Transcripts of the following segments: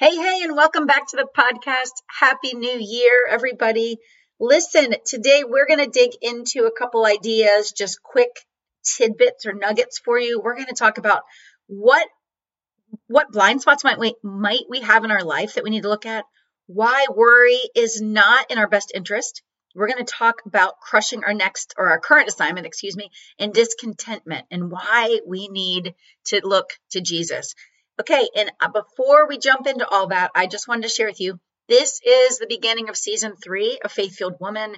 Hey, hey, and welcome back to the podcast. Happy New Year, everybody. Listen, today we're going to dig into a couple ideas, just quick tidbits or nuggets for you. We're going to talk about what what blind spots might we might we have in our life that we need to look at, why worry is not in our best interest. We're going to talk about crushing our next or our current assignment, excuse me, and discontentment and why we need to look to Jesus. Okay, and uh, before we jump into all that, I just wanted to share with you this is the beginning of season three of Faith Fueled Woman.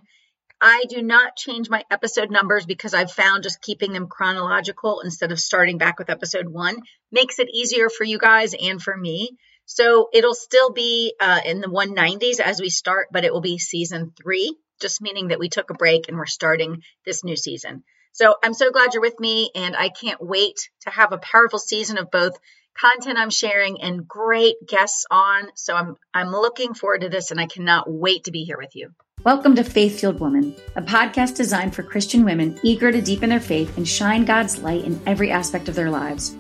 I do not change my episode numbers because I've found just keeping them chronological instead of starting back with episode one makes it easier for you guys and for me. So it'll still be uh, in the 190s as we start, but it will be season three, just meaning that we took a break and we're starting this new season. So I'm so glad you're with me, and I can't wait to have a powerful season of both content I'm sharing and great guests on. So I'm I'm looking forward to this and I cannot wait to be here with you. Welcome to Faith Fueled Woman, a podcast designed for Christian women eager to deepen their faith and shine God's light in every aspect of their lives.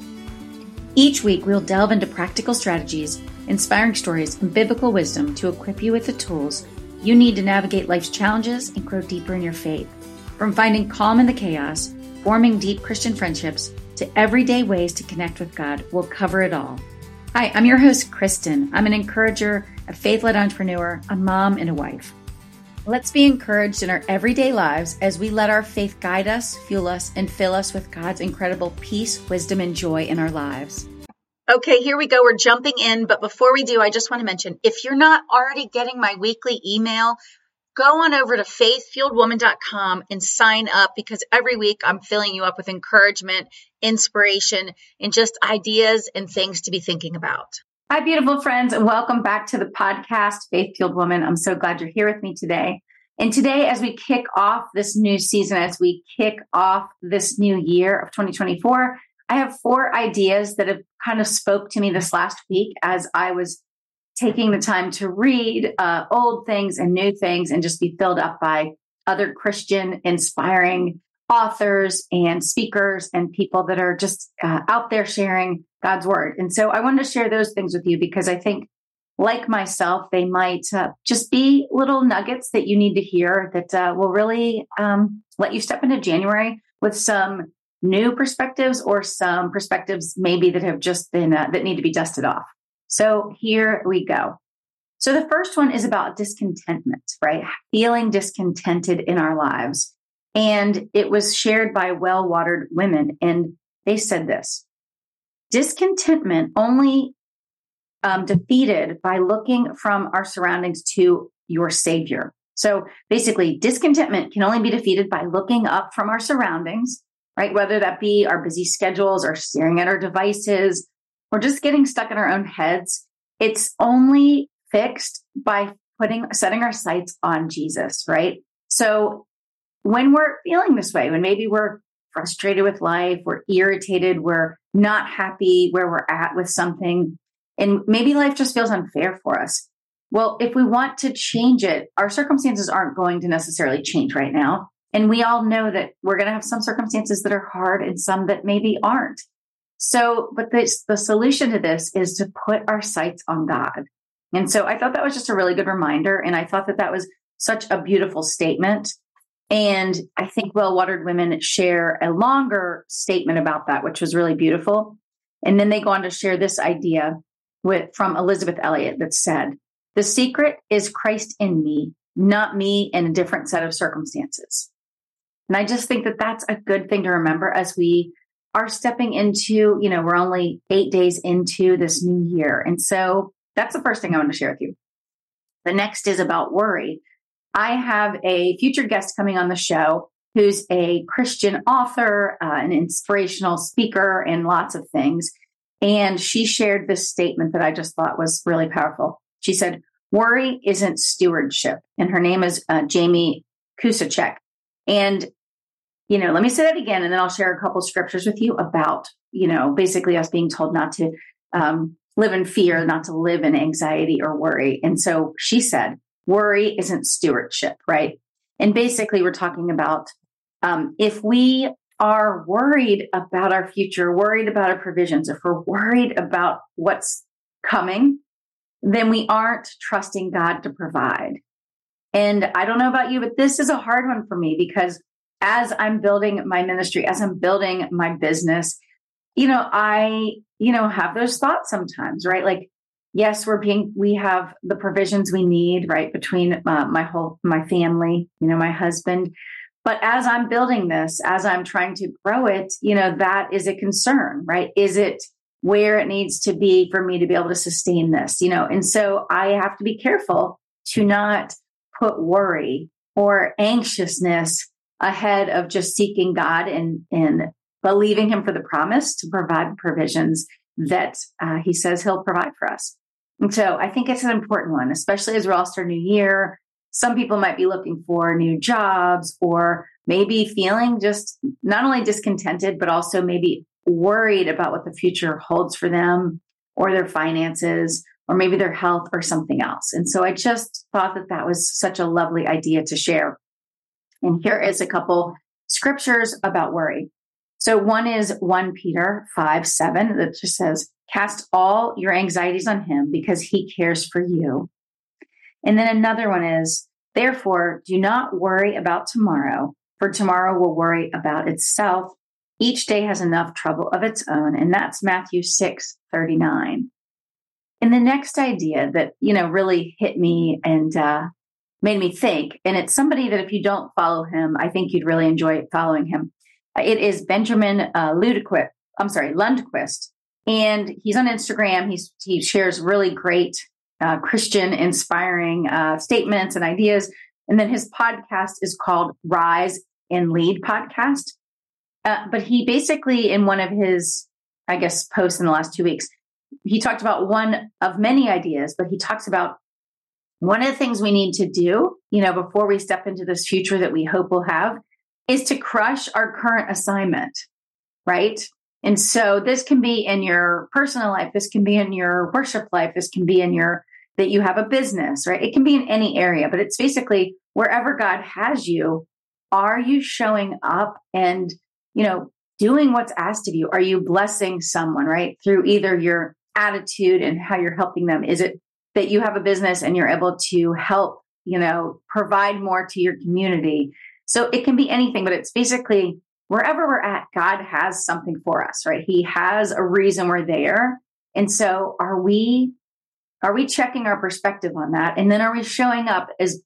Each week, we'll delve into practical strategies, inspiring stories, and biblical wisdom to equip you with the tools you need to navigate life's challenges and grow deeper in your faith. From finding calm in the chaos, forming deep Christian friendships, to everyday ways to connect with God. We'll cover it all. Hi, I'm your host, Kristin. I'm an encourager, a faith led entrepreneur, a mom, and a wife. Let's be encouraged in our everyday lives as we let our faith guide us, fuel us, and fill us with God's incredible peace, wisdom, and joy in our lives. Okay, here we go. We're jumping in. But before we do, I just want to mention if you're not already getting my weekly email, go on over to faithfueledwoman.com and sign up because every week I'm filling you up with encouragement, inspiration, and just ideas and things to be thinking about. Hi, beautiful friends, welcome back to the podcast, Faith Fueled Woman. I'm so glad you're here with me today. And today, as we kick off this new season, as we kick off this new year of 2024, I have four ideas that have kind of spoke to me this last week as I was taking the time to read uh, old things and new things and just be filled up by other Christian inspiring authors and speakers and people that are just uh, out there sharing God's word. And so I wanted to share those things with you because I think, like myself, they might uh, just be little nuggets that you need to hear that uh, will really um, let you step into January with some new perspectives or some perspectives maybe that have just been uh, that need to be dusted off. So here we go. So the first one is about discontentment, right? Feeling discontented in our lives. And it was shared by well watered women. And they said this discontentment only um, defeated by looking from our surroundings to your savior. So basically, discontentment can only be defeated by looking up from our surroundings, right? Whether that be our busy schedules or staring at our devices or just getting stuck in our own heads. It's only fixed by putting, setting our sights on Jesus, right? So when we're feeling this way, when maybe we're frustrated with life, we're irritated, we're not happy where we're at with something, and maybe life just feels unfair for us. Well, if we want to change it, our circumstances aren't going to necessarily change right now. And we all know that we're going to have some circumstances that are hard and some that maybe aren't. So, but this, the solution to this is to put our sights on God. And so I thought that was just a really good reminder. And I thought that that was such a beautiful statement. And I think well watered women share a longer statement about that, which was really beautiful. And then they go on to share this idea with from Elisabeth Elliot that said, the secret is Christ in me, not me in a different set of circumstances. And I just think that that's a good thing to remember as we are stepping into, you know, we're only eight days into this new year. And so that's the first thing I want to share with you. The next is about worry. I have a future guest coming on the show who's a Christian author, uh, an inspirational speaker, and lots of things. And she shared this statement that I just thought was really powerful. She said, Worry isn't stewardship. And her name is uh, Jamie Kusacek. And you know, let me say that again, and then I'll share a couple scriptures with you about, you know, basically us being told not to um, live in fear, not to live in anxiety or worry. And so she said, worry isn't stewardship, right? And basically, we're talking about um, if we are worried about our future, worried about our provisions, if we're worried about what's coming, then we aren't trusting God to provide. And I don't know about you, but this is a hard one for me because as I'm building my ministry, as I'm building my business, you know, I, you know, have those thoughts sometimes, right? Like, yes, we're being, we have the provisions we need, right? Between uh, my whole, my family, you know, my husband. But as I'm building this, as I'm trying to grow it, you know, that is a concern, right? Is it where it needs to be for me to be able to sustain this, you know? And so I have to be careful to not put worry or anxiousness ahead of just seeking God and, and believing Him for the promise to provide provisions that uh, He says He'll provide for us. And so I think it's an important one, especially as we're all starting new year. Some people might be looking for new jobs or maybe feeling just not only discontented, but also maybe worried about what the future holds for them or their finances or maybe their health or something else. And so I just thought that that was such a lovely idea to share. And here is a couple scriptures about worry. So one is 1 Peter 5 7 that just says, Cast all your anxieties on him because he cares for you. And then another one is, Therefore, do not worry about tomorrow, for tomorrow will worry about itself. Each day has enough trouble of its own. And that's Matthew 6 39. And the next idea that, you know, really hit me and uh, made me think, and it's somebody that if you don't follow him, I think you'd really enjoy following him. It is Benjamin uh, Ludequist. I'm sorry, Lundquist. And he's on Instagram. He's, he shares really great uh, Christian inspiring uh, statements and ideas. And then his podcast is called Rise and Lead Podcast. Uh, but he basically, in one of his, I guess, posts in the last two weeks, he talked about one of many ideas, but he talks about one of the things we need to do, you know, before we step into this future that we hope we'll have is to crush our current assignment, right? And so this can be in your personal life, this can be in your worship life, this can be in your that you have a business, right? It can be in any area, but it's basically wherever God has you, are you showing up and, you know, doing what's asked of you? Are you blessing someone, right? Through either your attitude and how you're helping them? Is it that you have a business and you're able to help, you know, provide more to your community? So it can be anything, but it's basically wherever we're at, God has something for us, right? He has a reason we're there. And so are we are we checking our perspective on that? And then are we showing up as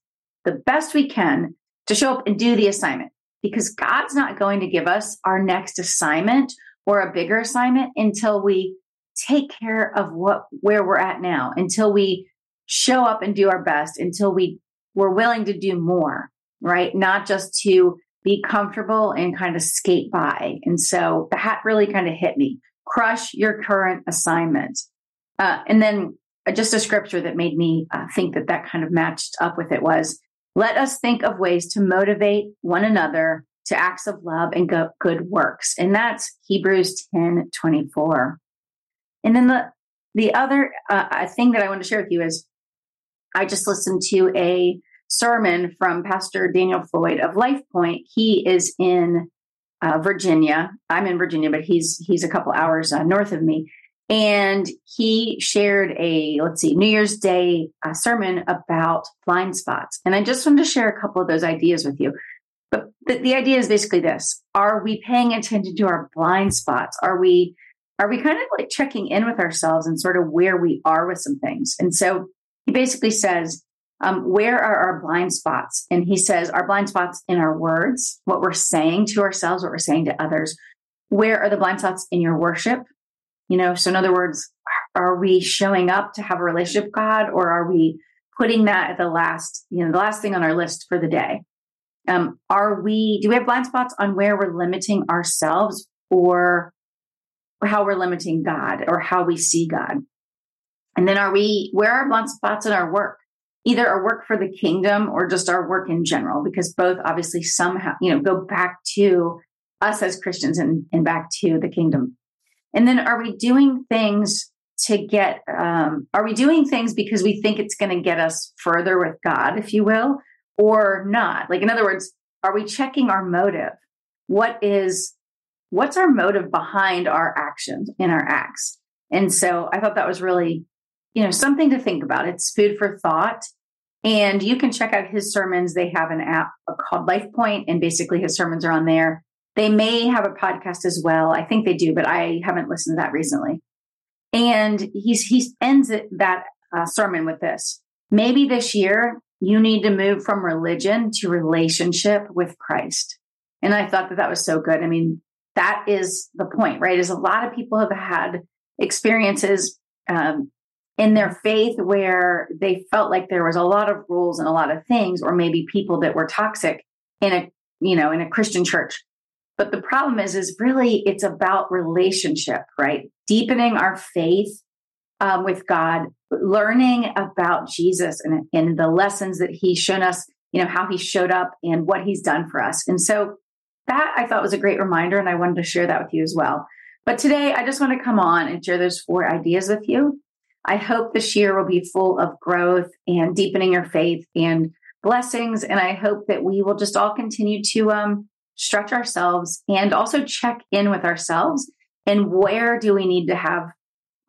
the best we can to show up and do the assignment? Because God's not going to give us our next assignment or a bigger assignment until we take care of what where we're at now until we show up and do our best until we we're willing to do more right? Not just to be comfortable and kind of skate by. And so that really kind of hit me. Crush your current assignment. Uh, and then uh, just a scripture that made me uh, think that that kind of matched up with it was let us think of ways to motivate one another to acts of love and go- good works. And that's hebrews 10 24 and then the the other uh, thing that I want to share with you is I just listened to a sermon from Pastor Daniel Floyd of Life Point. He is in uh, Virginia. I'm in Virginia, but he's he's a couple hours uh, north of me. And he shared a let's see New Year's Day uh, sermon about blind spots. And I just wanted to share a couple of those ideas with you. But the, the idea is basically this: Are we paying attention to our blind spots? Are we are we kind of like checking in with ourselves and sort of where we are with some things? And so he basically says, um, where are our blind spots? And he says, our blind spots in our words, what we're saying to ourselves, what we're saying to others. Where are the blind spots in your worship? You know, so in other words, are we showing up to have a relationship with God or are we putting that at the last, you know, the last thing on our list for the day? Um, are we, do we have blind spots on where we're limiting ourselves or or how we're limiting God or how we see God. And then are we, where are blind spots in our work? Either our work for the kingdom or just our work in general, because both obviously somehow, you know, go back to us as Christians and, and back to the kingdom. And then are we doing things to get, um, are we doing things because we think it's going to get us further with God, if you will, or not? Like, in other words, are we checking our motive? What is what's our motive behind our actions in our acts? And so I thought that was really you know, something to think about. It's food for thought. And you can check out his sermons. They have an app called Life Point, and basically his sermons are on there. They may have a podcast as well. I think they do, but I haven't listened to that recently. And he's he ends it, that uh, sermon with this: Maybe this year you need to move from religion to relationship with Christ. And I thought that that was so good. I mean, that is the point, right? Is a lot of people have had experiences um, in their faith where they felt like there was a lot of rules and a lot of things, or maybe people that were toxic in a you know in a Christian church. But the problem is, is really it's about relationship, right? Deepening our faith um, with God, learning about Jesus and, and the lessons that He's shown us, you know, how He showed up and what He's done for us. And so that I thought was a great reminder, and I wanted to share that with you as well. But today, I just want to come on and share those four ideas with you. I hope this year will be full of growth and deepening your faith and blessings. And I hope that we will just all continue to um, stretch ourselves and also check in with ourselves and where do we need to have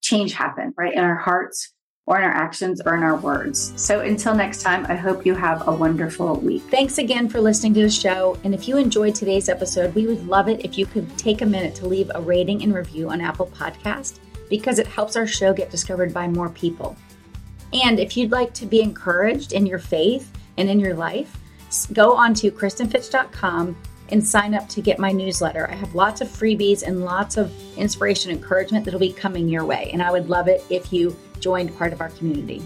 change happen, right? In our hearts or in our actions or in our words. So until next time, I hope you have a wonderful week. Thanks again for listening to the show. And if you enjoyed today's episode, we would love it if you could take a minute to leave a rating and review on Apple Podcast because it helps our show get discovered by more people. And if you'd like to be encouraged in your faith and in your life, go on to KristinFitch.com and sign up to get my newsletter. I have lots of freebies and lots of inspiration and encouragement that'll be coming your way. And I would love it if you joined part of our community.